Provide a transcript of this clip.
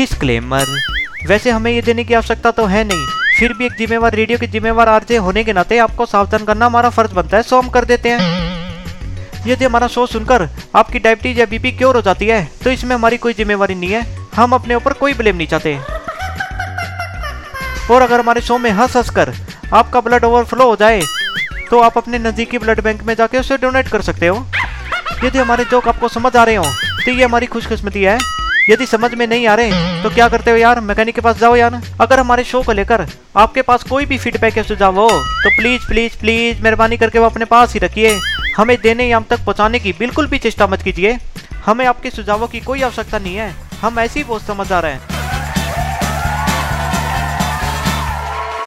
Disclaimer वैसे हमें ये देने की आवश्यकता तो है नहीं। फिर भी एक जिम्मेवार, रेडियो के जिम्मेवार आरजे होने के नाते आपको सावधान करना हमारा फ़र्ज़ बनता है, सो हम कर देते हैं। यदि हमारा शो सुनकर आपकी डायबिटीज़ या बीपी क्योर हो जाती है तो इसमें हमारी कोई जिम्मेवारी नहीं है। हम अपने ऊपर कोई ब्लेम नहीं चाहते। और अगर हमारे शो में हंस हंस कर आपका ब्लड ओवरफ्लो हो जाए तो आप अपने नज़दीकी ब्लड बैंक में जाके उसे डोनेट कर सकते हो। यदि हमारे जोक आपको समझ आ रहे हो तो ये हमारी खुशकिस्मती है। यदि समझ में नहीं आ रहे तो क्या करते हो यार? मैकेनिक के पास जाओ यार। अगर हमारे शो को लेकर आपके पास कोई भी फीडबैक या सुझाव हो तो प्लीज़ प्लीज़ प्लीज़ मेहरबानी करके वो अपने पास ही रखिए। हमें देने या हम तक पहुँचाने की बिल्कुल भी चेष्टा मत कीजिए। हमें आपके सुझावों की कोई आवश्यकता नहीं है। हम ऐसी बहुत समझ आ रहे हैं।